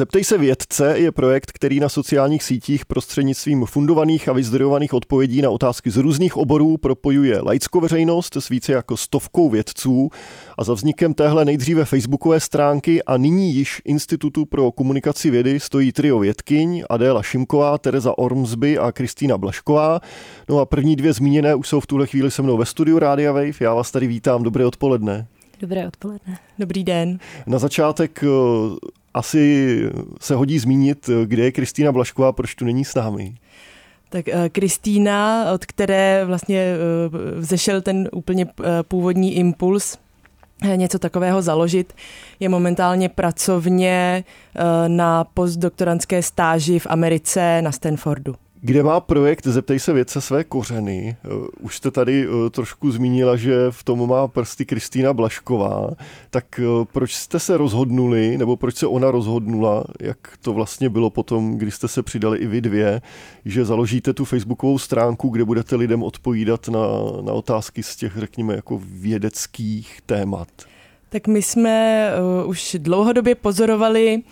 Zeptej se vědce je projekt, který na sociálních sítích prostřednictvím fundovaných a vyzdrojovaných odpovědí na otázky z různých oborů propojuje laickou veřejnost s více jako stovkou vědců a za vznikem téhle nejdříve facebookové stránky a nyní již Institutu pro komunikaci vědy stojí trio vědkyň Adéla Šimková, Tereza Ormsby a Kristýna Blašková. No a první dvě zmíněné už jsou v tuhle chvíli se mnou ve studiu Rádia Wave. Já vás tady vítám, dobré odpoledne. Dobré odpoledne. Dobrý den. Na začátek asi se hodí zmínit, kde je Kristýna Blašková, proč tu není s námi. Tak eh, Kristýna, od které vlastně eh, vzešel ten úplně eh, původní impuls něco takového založit, je momentálně pracovně na postdoktorantské stáži v Americe na Stanfordu. Kde má projekt Zeptej se vědce své kořeny? Eh, už jste tady eh, trošku zmínila, že v tom má prsty Kristýna Blašková. Tak eh, proč jste se rozhodnuli, nebo proč se ona rozhodnula, jak to vlastně bylo potom, když jste se přidali i vy dvě, že založíte tu facebookovou stránku, kde budete lidem odpovídat na, na otázky z těch, řekněme, jako vědeckých témat? Tak my jsme uh, už dlouhodobě pozorovali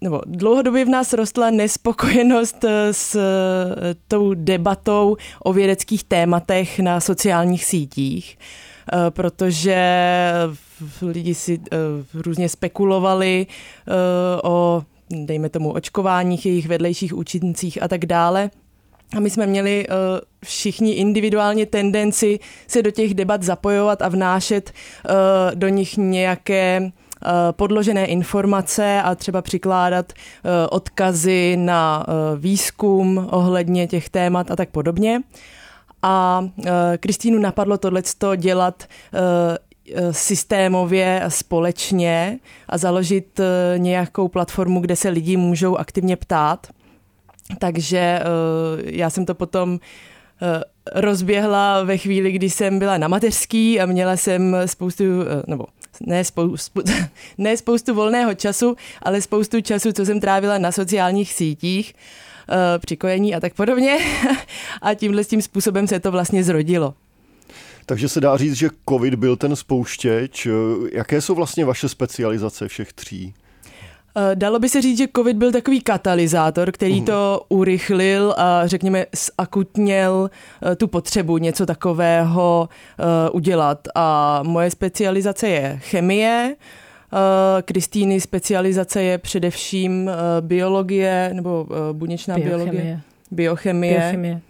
nebo dlouhodobě v nás rostla nespokojenost eh, s eh, tou debatou o vědeckých tématech na sociálních sítích, protože lidi si různě spekulovali o, dejme tomu, očkováních, jejich vedlejších účincích a tak dále. A my jsme měli všichni individuálně tendenci se do těch debat zapojovat a vnášet do nich nějaké Eh, podložené informace a třeba přikládat eh, odkazy na eh, výzkum ohledně těch témat a tak podobně. A Kristýnu napadlo tohleto dělat systémově a společně a založit nějakou platformu, kde se lidi můžou aktivně ptát. Takže já jsem to potom rozběhla ve chvíli, kdy jsem byla na mateřský a měla jsem spoustu, nebo ne, spoustu, ne spoustu volného času, ale spoustu času, co jsem trávila na sociálních sítích, eh, při kojení a tak podobně. A tímhle tím způsobem se to vlastně zrodilo. Takže se dá říct, že COVID byl ten spouštěč. Jaké jsou vlastně vaše specializace všech tří? Eh, dalo by se říct, že COVID byl takový katalyzátor, který mhm. to urychlil a řekněme zakutněl eh, tu potřebu něco takového eh, udělat. A moje specializace je chemie, Kristýny specializace je především biologie nebo buněčná biochemie. biologie. Biochemie. Biochemie.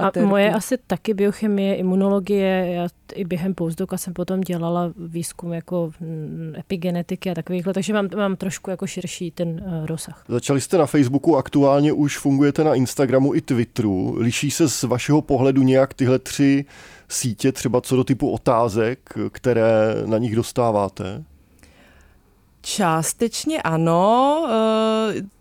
A, a moje asi taky biochemie, imunologie. Já i během postdoka jsem potom dělala výzkum jako mm, epigenetiky a takovýchhle, takže mám, mám trošku jako širší ten uh, rozsah. Začali jste na Facebooku, aktuálně už fungujete na Instagramu i Twitteru. Liší se z vašeho pohledu nějak tyhle tři sítě, třeba co do typu otázek, které na nich dostáváte? Částečně ano. Uh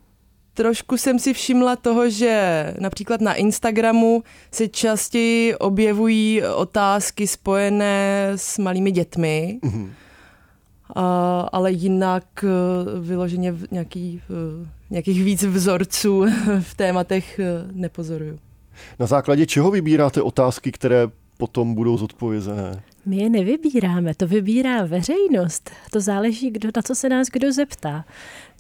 trošku jsem si všimla toho, že například na Instagramu se častěji objevují otázky spojené s malými dětmi, mm-hmm. a, ale jinak e, vyloženě nějaký, e, nějakých víc vzorců v tématech e, nepozoruju. Na základě čeho vybíráte otázky, které potom budou zodpovězené? My je nevybíráme, to vybírá veřejnost. To záleží, kdo, na co se nás kdo zeptá.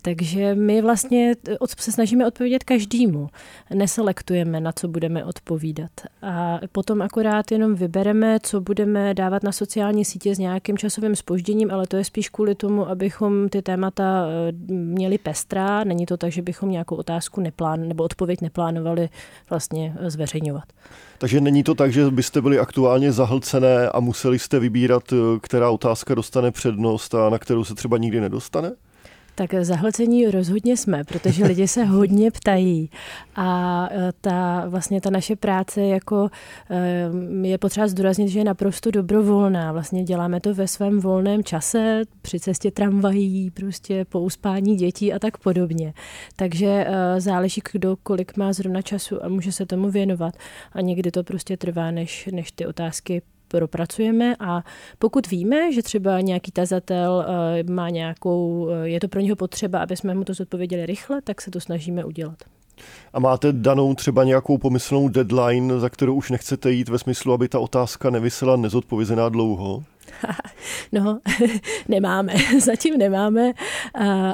Takže my vlastně se snažíme odpovědět každému. Neselektujeme, na co budeme odpovídat. A potom akorát jenom vybereme, co budeme dávat na sociální sítě s nějakým časovým spožděním, ale to je spíš kvůli tomu, abychom ty témata eh, měli pestrá. Není to tak, že bychom nějakou otázku neplán, nebo odpověď neplánovali vlastně zveřejňovat. Takže není to tak, že byste byli aktuálně zahlcené a museli jste vybírat, eh, která otázka dostane přednost a na kterou se třeba nikdy nedostane? Tak zahlcení rozhodně jsme, protože lidi se hodně ptají a e, ta vlastně ta naše práce jako e, je potřeba zdůraznit, že je naprosto dobrovolná. Vlastně děláme to ve svém volném čase, při cestě tramvají, prostě po uspání dětí a tak podobně. Takže e, záleží, kdo kolik má zrovna času a může se tomu věnovat. A někdy to prostě trvá, než, než ty otázky propracujeme a pokud víme, že třeba nějaký tazatel eh, má nějakou, eh, je to pro něho potřeba, aby jsme mu to zodpověděli rychle, tak se to snažíme udělat. A máte danou třeba nějakou pomyslnou deadline, za kterou už nechcete jít ve smyslu, aby ta otázka nevysela nezodpovězená dlouho? No, nemáme, zatím nemáme,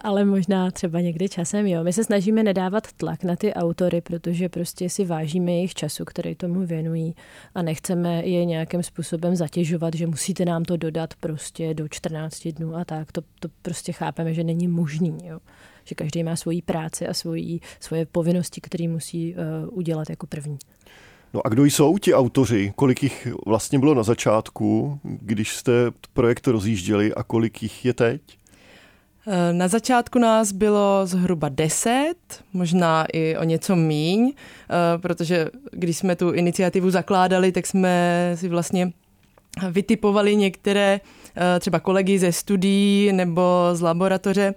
ale možná třeba někdy časem, jo. My se snažíme nedávat tlak na ty autory, protože prostě si vážíme jejich času, který tomu věnují a nechceme je nějakým způsobem zatěžovat, že musíte nám to dodat prostě do 14 dnů a tak. To, to prostě chápeme, že není možný, jo. Že každý má svoji práci a svoji, svoje povinnosti, které musí uh, udělat jako první. No a kdo jsou ti autoři? Kolik jich vlastně bylo na začátku, když jste projekt rozjížděli a kolik jich je teď? Eh, na začátku nás bylo zhruba deset, možná i o něco míň, eh, protože když jsme tu iniciativu zakládali, tak jsme si vlastně vytipovali některé eh, třeba kolegy ze studií nebo z laboratoře,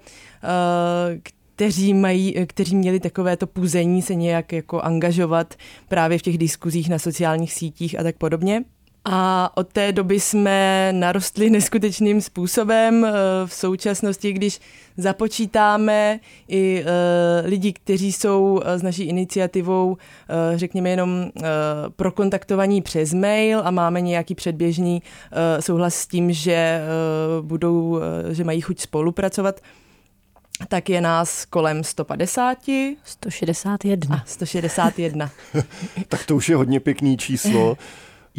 kteří, mají, kteří měli takovéto půzení se nějak jako angažovat právě v těch diskuzích na sociálních sítích a tak podobně. A od té doby jsme narostli neskutečným způsobem. Eh, v současnosti, když započítáme i eh, lidi, kteří jsou s naší iniciativou, eh, řekněme jenom prokontaktovaní přes mail a máme nějaký předběžný souhlas s tím, že budou, že mají chuť spolupracovat, tak je nás kolem 150. 161. A 161. tak to už je hodně pěkný číslo.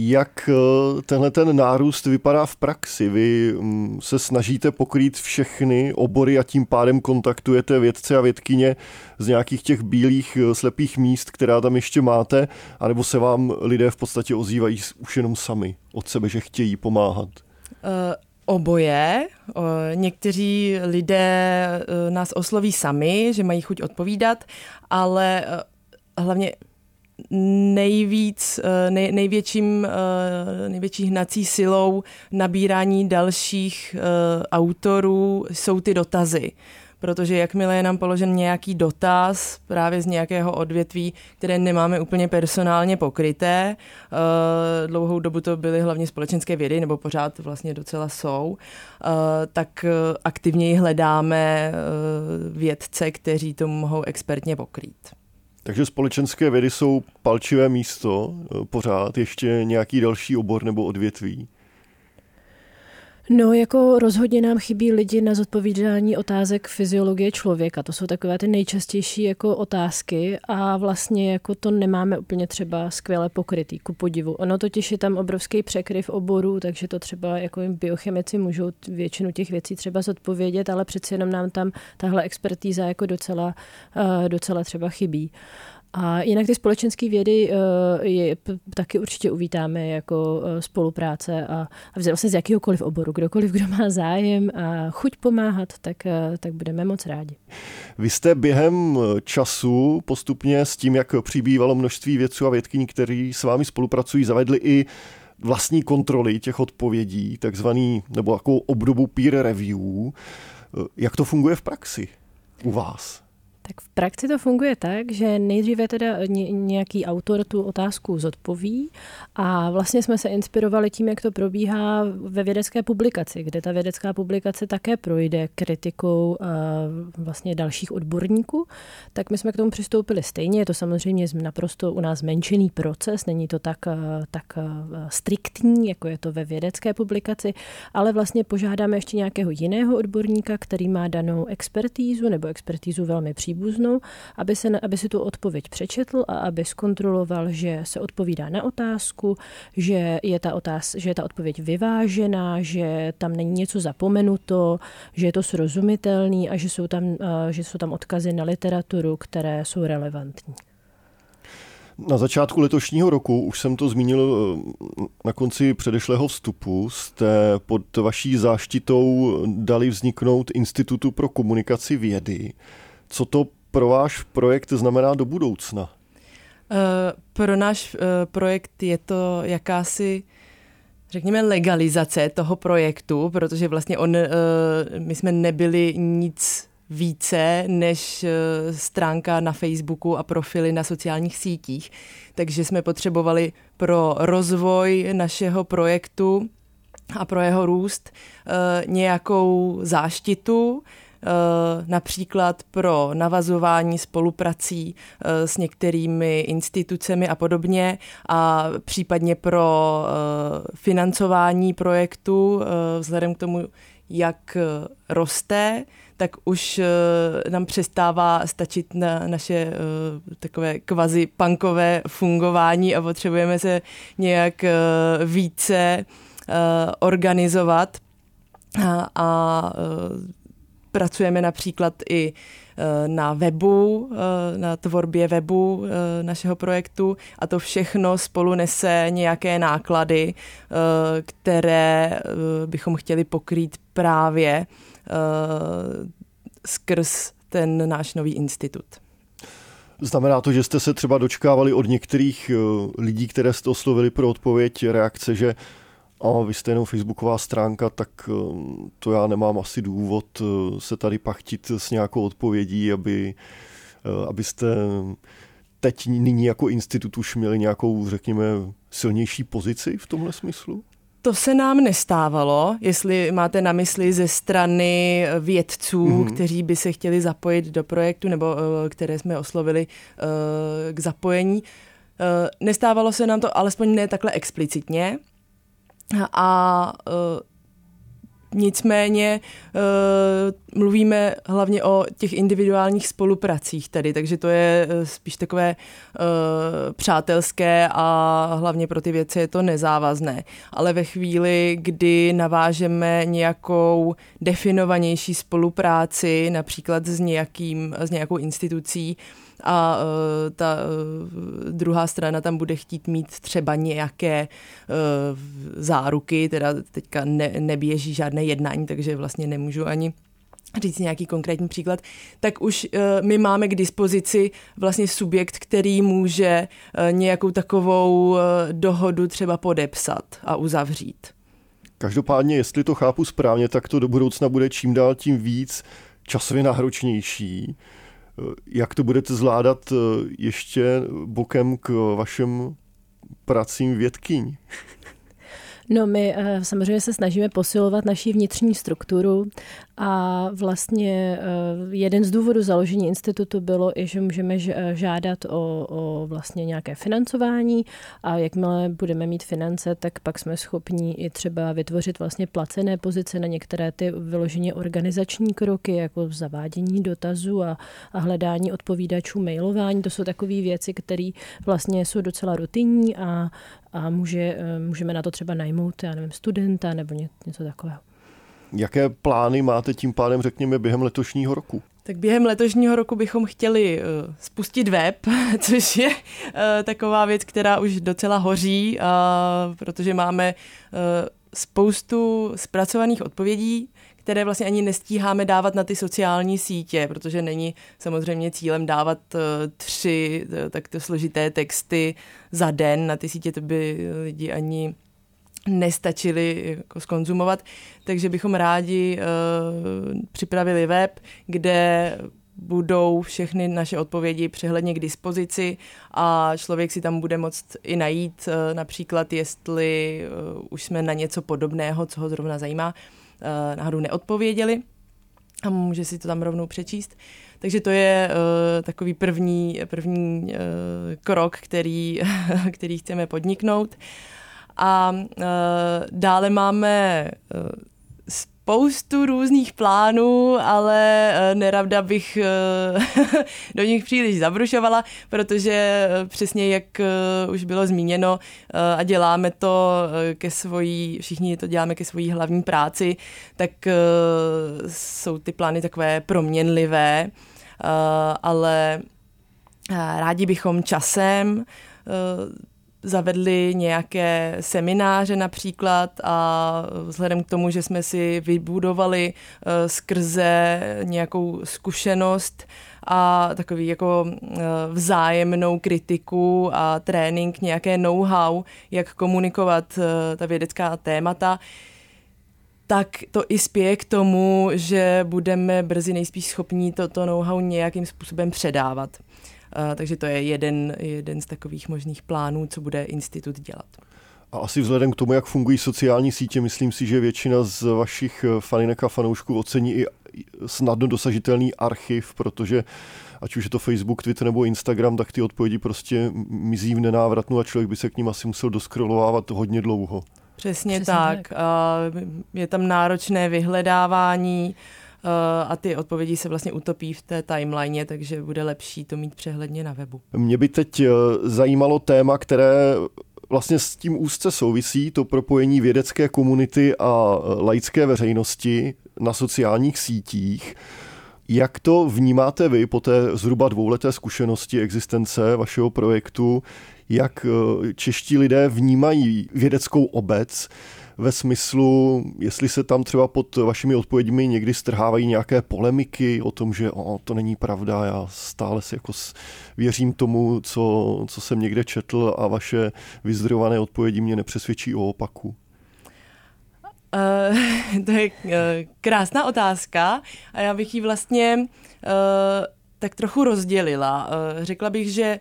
Jak eh, tenhle ten nárůst vypadá v praxi? Vy mm, se snažíte pokrýt všechny obory a tím pádem kontaktujete vědce a vědkyně z nějakých těch bílých eh, slepých míst, která tam ještě máte, anebo se vám lidé v podstatě ozývají už jenom sami od sebe, že chtějí pomáhat? Uh, oboje. Někteří lidé nás osloví sami, že mají chuť odpovídat, ale hlavně nejvíc, eh, nej, největším, největší hnací silou nabírání dalších autorů jsou ty dotazy protože jakmile je nám položen nějaký dotaz právě z nějakého odvětví, které nemáme úplně personálně pokryté, dlouhou dobu to byly hlavně společenské vědy, nebo pořád vlastně docela jsou, tak aktivněji hledáme vědce, kteří to mohou expertně pokrýt. Takže společenské vědy jsou palčivé místo eh, pořád, ještě nějaký další obor nebo odvětví? No, jako rozhodně nám chybí lidi na zodpovídání otázek fyziologie člověka. To jsou takové ty nejčastější jako otázky a vlastně jako to nemáme úplně třeba skvěle pokrytý, ku podivu. Ono totiž je tam obrovský překryv oborů, takže to třeba jako biochemici můžou většinu těch věcí třeba zodpovědět, ale přeci jenom nám tam tahle expertíza jako docela, eh, docela třeba chybí. A jinak ty společenské vědy uh, je, taky určitě uvítáme jako uh, spolupráce a, a vlastně z jakéhokoliv oboru, kdokoliv, kdo má zájem a chuť pomáhat, tak, uh, tak budeme moc rádi. Vy jste během času postupně s tím, jak přibývalo množství vědců a vědkyní, kteří s vámi spolupracují, zavedli i vlastní kontroly těch odpovědí, takzvaný, nebo jako obdobu peer review. Jak to funguje v praxi u vás? Tak v praxi to funguje tak, že nejdříve teda nějaký autor tu otázku zodpoví a vlastně jsme se inspirovali tím, jak to probíhá ve vědecké publikaci, kde ta vědecká publikace také projde kritikou eh, vlastně dalších odborníků, tak my jsme k tomu přistoupili stejně. Je to samozřejmě naprosto u nás zmenšený proces, není to tak, eh, tak eh, striktní, jako je to ve vědecké publikaci, ale vlastně požádáme ještě nějakého jiného odborníka, který má danou expertízu nebo expertízu velmi příbuznou příbuznou, aby, se, aby si tu odpověď přečetl a aby zkontroloval, že se odpovídá na otázku, že je ta, otáz, že je ta odpověď vyvážená, že tam není něco zapomenuto, že je to srozumitelný a že jsou tam, že jsou tam odkazy na literaturu, které jsou relevantní. Na začátku letošního roku, už jsem to zmínil eh, na konci předešlého vstupu, jste pod vaší záštitou dali vzniknout Institutu pro komunikaci vědy. Co to pro váš projekt znamená do budoucna? Uh, pro náš uh, projekt je to jakási řekněme, legalizace toho projektu, protože vlastně on, uh, my jsme nebyli nic více než stránka na Facebooku a profily na sociálních sítích. Takže jsme potřebovali pro rozvoj našeho projektu a pro jeho růst nějakou záštitu, například pro navazování spoluprací s některými institucemi a podobně a případně pro financování projektu vzhledem k tomu, jak roste, tak už nám přestává stačit na naše takové kvazi punkové fungování a potřebujeme se nějak více organizovat. A, a pracujeme například i na webu, na tvorbě webu našeho projektu a to všechno spolu nese nějaké náklady, které bychom chtěli pokrýt právě skrz ten náš nový institut. Znamená to, že jste se třeba dočkávali od některých lidí, které jste oslovili pro odpověď, reakce, že a vy jste jenom facebooková stránka, tak uh, to já nemám asi důvod se tady pachtit s nějakou odpovědí, aby, abyste teď nyní jako institut už měli nějakou, řekněme, silnější pozici v tomhle smyslu? To se nám nestávalo, jestli máte na mysli ze strany vědců, mm-hmm. kteří by se chtěli zapojit do projektu nebo uh, které jsme oslovili k zapojení. Nestávalo se nám to alespoň ne takhle explicitně. A uh, Nicméně uh, mluvíme hlavně o těch individuálních spolupracích tady, takže to je uh, spíš takové uh, přátelské a hlavně pro ty věci je to nezávazné. Ale ve chvíli, kdy navážeme nějakou definovanější spolupráci, například s, nějakým, s nějakou institucí, a uh, ta uh, druhá strana tam bude chtít mít třeba nějaké uh, záruky, teda teďka ne, neběží žádné jednání, takže vlastně nemůžu ani říct nějaký konkrétní příklad, tak už uh, my máme k dispozici vlastně subjekt, který může uh, nějakou takovou uh, dohodu třeba podepsat a uzavřít. Každopádně, jestli to chápu správně, tak to do budoucna bude čím dál tím víc časově náročnější. Jak to budete zvládat eh, ještě bokem k vašem pracím vědkyň? No my eh, samozřejmě se snažíme posilovat naší vnitřní strukturu a vlastně eh, jeden z důvodů založení institutu bylo i, že můžeme žádat o, o vlastně nějaké financování a jakmile budeme mít finance, tak pak jsme schopni i třeba vytvořit vlastně placené pozice na některé ty vyloženě organizační kroky, jako zavádění dotazů a, a hledání odpovídačů, mailování. To jsou takové věci, které vlastně jsou docela rutinní a, a může, eh, můžeme na to třeba najmout, já nevím, studenta nebo něco takového. Jaké plány máte tím pádem, řekněme, během letošního roku? Tak během letošního roku bychom chtěli uh, spustit web, což je uh, taková věc, která už docela hoří, protože máme spoustu zpracovaných odpovědí, které vlastně ani nestíháme dávat na ty sociální sítě, protože není samozřejmě cílem dávat uh, tři uh, takto složité texty za den. Na ty sítě, to by lidi ani nestačili jako skonzumovat, takže bychom rádi uh, připravili web, kde budou všechny naše odpovědi přehledně k dispozici a člověk si tam bude moct i najít například, jestli už jsme na něco podobného, co ho zrovna zajímá, náhodou neodpověděli a může si to tam rovnou přečíst. Takže to je uh, takový první, první uh, krok, který, který chceme podniknout. A uh, dále máme uh, spoustu různých plánů, ale uh, nerada bych uh, do nich příliš zabrušovala, protože uh, přesně jak už bylo zmíněno a děláme to ke svojí, všichni to děláme ke svojí hlavní práci, tak jsou ty plány takové proměnlivé, ale rádi bychom časem zavedli nějaké semináře například a vzhledem k tomu, že jsme si vybudovali uh, skrze nějakou zkušenost a takový jako uh, vzájemnou kritiku a trénink, nějaké know-how, jak komunikovat uh, ta vědecká témata, tak to i spěje k tomu, že budeme brzy nejspíš schopní toto know-how nějakým způsobem předávat. Uh, takže to je jeden, jeden z takových možných plánů, co bude institut dělat. A asi vzhledem k tomu, jak fungují sociální sítě, myslím si, že většina z vašich eh, faninek a fanoušků ocení i snadno dosažitelný archiv, protože ať už je to Facebook, Twitter nebo Instagram, tak ty odpovědi prostě mizí v nenávratnu a člověk by se k ním asi musel doskrolovávat hodně dlouho. Přesně, Přesně tak. tak. Je tam náročné vyhledávání a ty odpovědi se vlastně utopí v té timeline, takže bude lepší to mít přehledně na webu. Mě by teď eh, zajímalo téma, které vlastně s tím úzce souvisí, to propojení vědecké komunity a eh, laické veřejnosti na sociálních sítích. Jak to vnímáte vy po té zhruba dvouleté zkušenosti existence vašeho projektu? Jak eh, čeští lidé vnímají vědeckou obec? Ve smyslu, jestli se tam třeba pod vašimi odpověďmi někdy strhávají nějaké polemiky o tom, že o, to není pravda, já stále si jako věřím tomu, co, co jsem někde četl a vaše vyzdrojované odpovědi mě nepřesvědčí o opaku. Uh, to je uh, krásná otázka a já bych ji vlastně uh, tak trochu rozdělila. Uh, řekla bych, že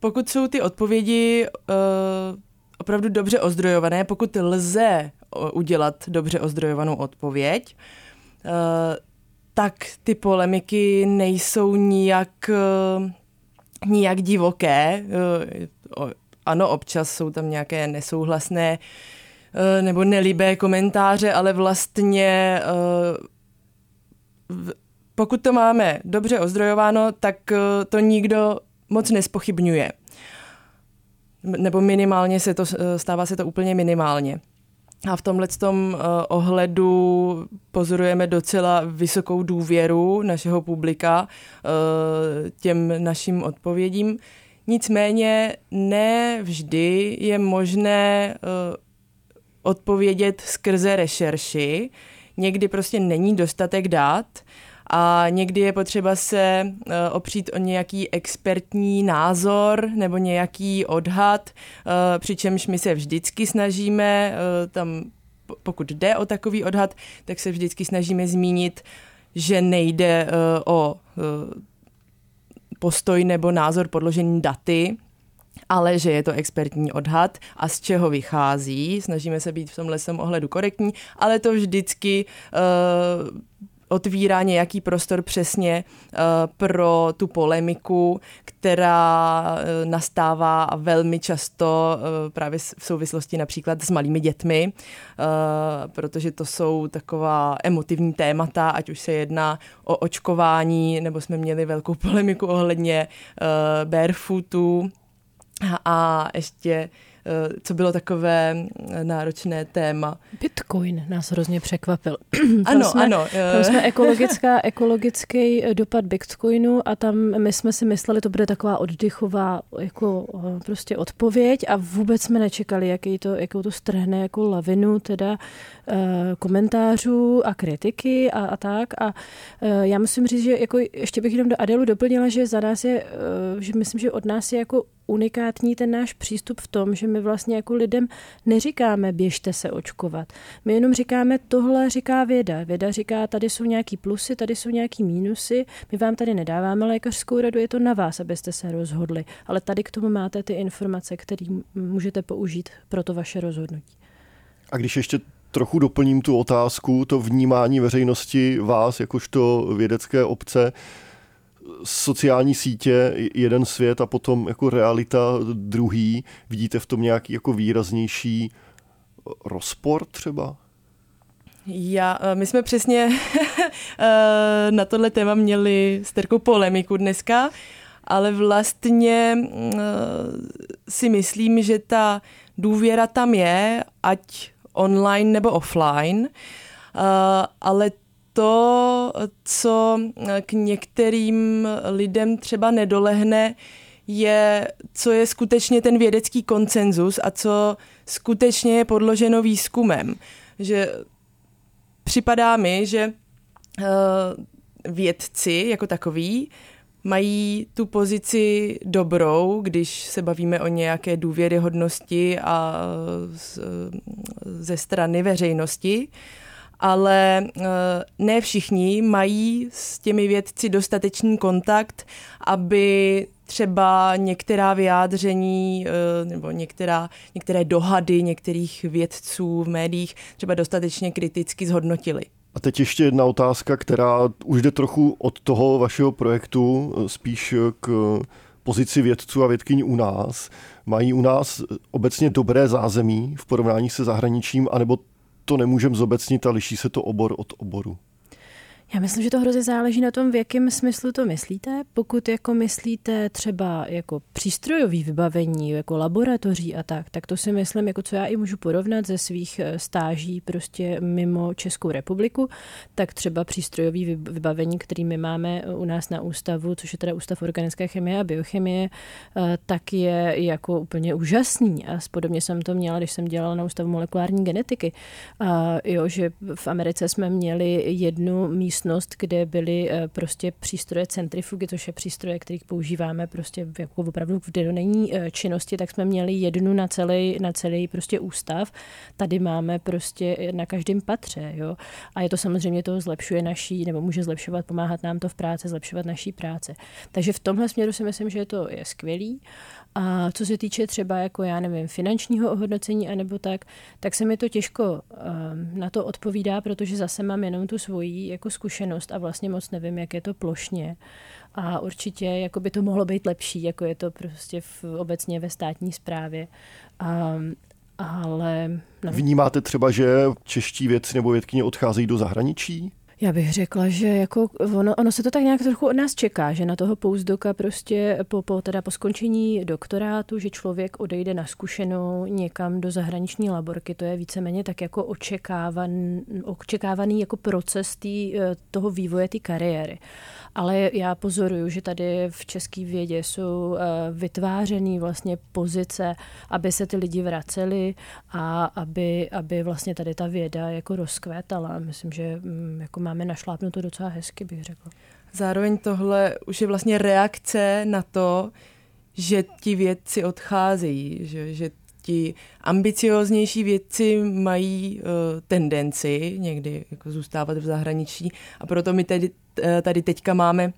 pokud jsou ty odpovědi uh, opravdu dobře ozdrojované, pokud lze udělat dobře ozdrojovanou odpověď, eh, tak ty polemiky nejsou nijak, eh, nijak divoké. Eh, ano, občas jsou tam nějaké nesouhlasné nebo nelibé komentáře, ale vlastně pokud to máme dobře ozdrojováno, tak to nikdo moc nespochybňuje nebo minimálně se to, eh, stává se to úplně minimálně. A v tomhle tom uh, ohledu pozorujeme docela vysokou důvěru našeho publika uh, těm našim odpovědím. Nicméně ne vždy je možné odpovědět skrze rešerši. Někdy prostě není dostatek dát a někdy je potřeba se uh, opřít o nějaký expertní názor nebo nějaký odhad, uh, přičemž my se vždycky snažíme uh, tam, pokud jde o takový odhad, tak se vždycky snažíme zmínit, že nejde o postoj nebo názor podložený daty, ale že je to expertní odhad a z čeho vychází. Snažíme se být v tomhle ohledu korektní, ale to vždycky uh, otvírá nějaký prostor přesně uh, pro tu polemiku, která uh, nastává velmi často uh, právě v souvislosti například s malými dětmi, protože to jsou taková emotivní témata, ať už se jedná o očkování, nebo jsme měli velkou polemiku ohledně barefootu a ještě Eh, co bylo takové eh, náročné téma. Bitcoin nás hrozně překvapil. ano, jsme, ano. Eh. Tam jsme ekologická, ekologický dopad Bitcoinu a tam my jsme si mysleli, to bude taková oddychová jako prostě odpověď a vůbec jsme nečekali, jaký to, jakou to strhne jako lavinu teda komentářů a kritiky a, a tak a já musím říct, že jako ještě bych jenom do Adelu doplnila, že za nás je, že myslím, že od nás je jako unikátní ten náš přístup v tom, že my vlastně jako lidem neříkáme běžte se očkovat. My jenom říkáme tohle říká věda. Věda říká, tady jsou nějaký plusy, tady jsou nějaký mínusy, my vám tady nedáváme lékařskou radu, je to na vás, abyste se rozhodli. Ale tady k tomu máte ty informace, které můžete použít pro to vaše rozhodnutí. A když ještě trochu doplním tu otázku, to vnímání veřejnosti vás, jakožto vědecké obce, sociální sítě jeden svět a potom jako realita druhý. Vidíte v tom nějaký jako výraznější rozpor třeba? Já, eh, my jsme přesně eh, na tohle téma měli s Terkou polemiku dneska, ale vlastně eh, si myslím, že ta důvěra tam je, ať online nebo offline, ale to, co k některým lidem třeba nedolehne, je, co je skutečně ten vědecký konsenzus a co skutečně je podloženo výzkumem. Že připadá mi, že uh, vědci jako takový mají tu pozici dobrou, když se bavíme o nějaké důvěryhodnosti a z, ze strany veřejnosti. Ale eh, ne všichni mají s těmi vědci dostatečný kontakt, aby třeba některá vyjádření eh, nebo některá, některé dohady některých vědců v médiích třeba dostatečně kriticky zhodnotili. A teď ještě jedna otázka, která už jde trochu od toho vašeho projektu, spíš k pozici vědců a vědkyní u nás. Mají u nás obecně dobré zázemí v porovnání se zahraničím, anebo to nemůžeme zobecnit a liší se to obor od oboru? Já myslím, že to hrozně záleží na tom, v jakém smyslu to myslíte. Pokud jako myslíte třeba jako přístrojový vybavení, jako laboratoří a tak, tak to si myslím, jako co já i můžu porovnat ze svých eh, stáží prostě mimo Českou republiku, tak třeba přístrojový vybavení, který my máme u nás na ústavu, což je teda Ústav organické chemie a biochemie, eh, tak je jako úplně úžasný. A podobně jsem to měla, když jsem dělala na Ústavu molekulární genetiky. A jo, že v Americe jsme měli jednu místo místnost, kde byly eh, prostě přístroje centrifugy, což je přístroje, kterých používáme prostě jako opravdu v denní eh, činnosti, tak jsme měli jednu na celý, na celý prostě ústav. Tady máme prostě na každém patře, jo. A je to samozřejmě to zlepšuje naší, nebo může zlepšovat, pomáhat nám to v práci, zlepšovat naší práce. Takže v tomhle směru si myslím, že to je skvělý. A co se týče třeba, jako já nevím, finančního ohodnocení anebo tak, tak se mi to těžko um, na to odpovídá, protože zase mám jenom tu svoji jako zkušenost a vlastně moc nevím, jak je to plošně. A určitě jako by to mohlo být lepší, jako je to prostě v, obecně ve státní správě. Um, ale... No. Vnímáte třeba, že čeští vědci nebo vědkyně odcházejí do zahraničí? Já bych řekla, že jako ono, ono se to tak nějak trochu od nás čeká, že na toho pouzdoka prostě po, po, teda po skončení doktorátu, že člověk odejde na zkušenou někam do zahraniční laborky, to je víceméně tak jako očekávan, očekávaný jako proces tý, eh, toho vývoje té kariéry. Ale já pozoruju, že tady v české vědě jsou eh, vytvářený vlastně pozice, aby se ty lidi vraceli a aby, aby vlastně tady ta věda jako rozkvétala. Myslím, že mm, jako máme našlápnuto docela hezky, bych řekla. Zároveň tohle už je vlastně reakce na to, že ti vědci odcházejí, že, že ti ambicioznější vědci mají uh, tendenci někdy jako zůstávat v zahraničí a proto my tedy, uh, tady teďka máme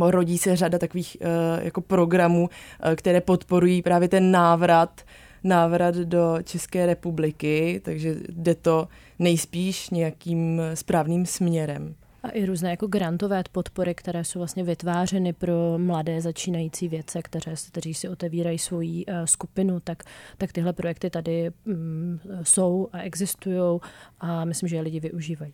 rodí se řada takových uh, jako programů, uh, které podporují právě ten návrat návrat do České republiky, takže jde to nejspíš nějakým správným směrem. A i různé jako grantové podpory, které jsou vlastně vytvářeny pro mladé začínající vědce, které, kteří si otevírají svoji uh, skupinu, tak, tak tyhle projekty tady um, jsou a existují a myslím, že je lidi využívají.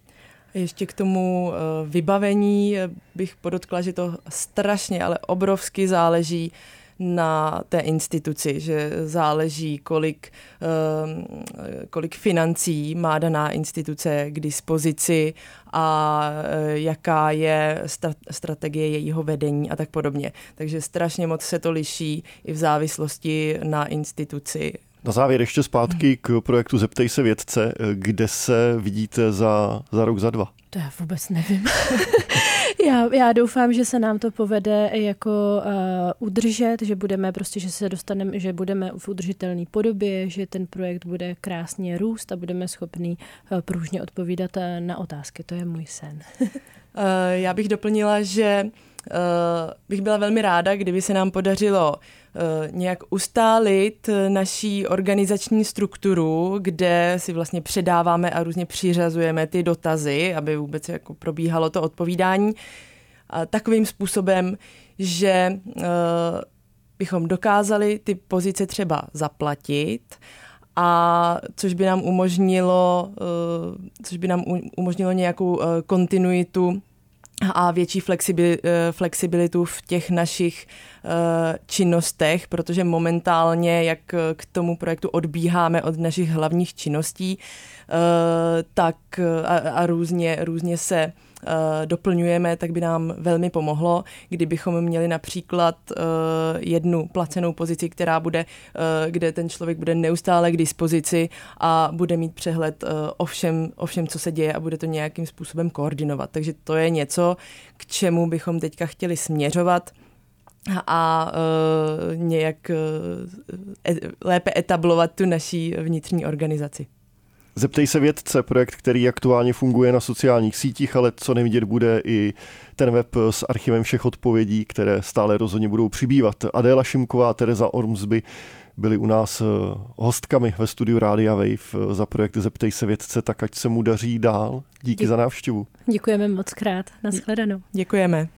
Ještě k tomu uh, vybavení bych podotkla, že to strašně, ale obrovsky záleží na té instituci, že záleží, kolik, ehm, kolik financí má daná instituce k dispozici a eh, jaká je strategie jejího vedení a tak podobně. Takže strašně moc se to liší i v závislosti na instituci na závěr ještě zpátky k projektu Zeptej se vědce, kde se vidíte za, za rok, za dva? To já vůbec nevím. já, já doufám, že se nám to povede jako uh, udržet, že budeme prostě, že se dostaneme, že budeme v udržitelné podobě, že ten projekt bude krásně růst a budeme schopný uh, pružně odpovídat uh, na otázky. To je můj sen. uh, já bych doplnila, že uh, bych byla velmi ráda, kdyby se nám podařilo Eh, nějak ustálit naší organizační strukturu, kde si vlastně předáváme a různě přiřazujeme ty dotazy, aby vůbec jako probíhalo to odpovídání. A takovým způsobem, že eh, bychom dokázali ty pozice třeba zaplatit, a což by nám umožnilo, eh, což by nám umožnilo nějakou kontinuitu a větší flexibilitu v těch našich Eh, činnostech, protože momentálně, jak k tomu projektu odbíháme od našich hlavních činností, eh, tak a, a různě, různě se doplňujeme, tak by nám velmi pomohlo, kdybychom měli například uh, jednu placenou pozici, která bude, uh, kde ten člověk bude neustále k dispozici a bude mít přehled o všem, o všem, co se děje a bude to nějakým způsobem koordinovat. Takže to je něco, k čemu bychom teďka chtěli směřovat a nějak uh, lépe etablovat tu naší vnitřní organizaci. Zeptej se vědce, projekt, který aktuálně funguje na sociálních sítích, ale co nevidět bude i ten web s archivem všech odpovědí, které stále rozhodně budou přibývat. Adéla Šimková a Tereza Ormsby byli u nás eh, hostkami ve studiu Rádia Wave za projekt Zeptej se vědce, tak ať se mu daří dál. Díky Děkuji. za návštěvu. Děkujeme moc krát. Naschledanou. Děkujeme.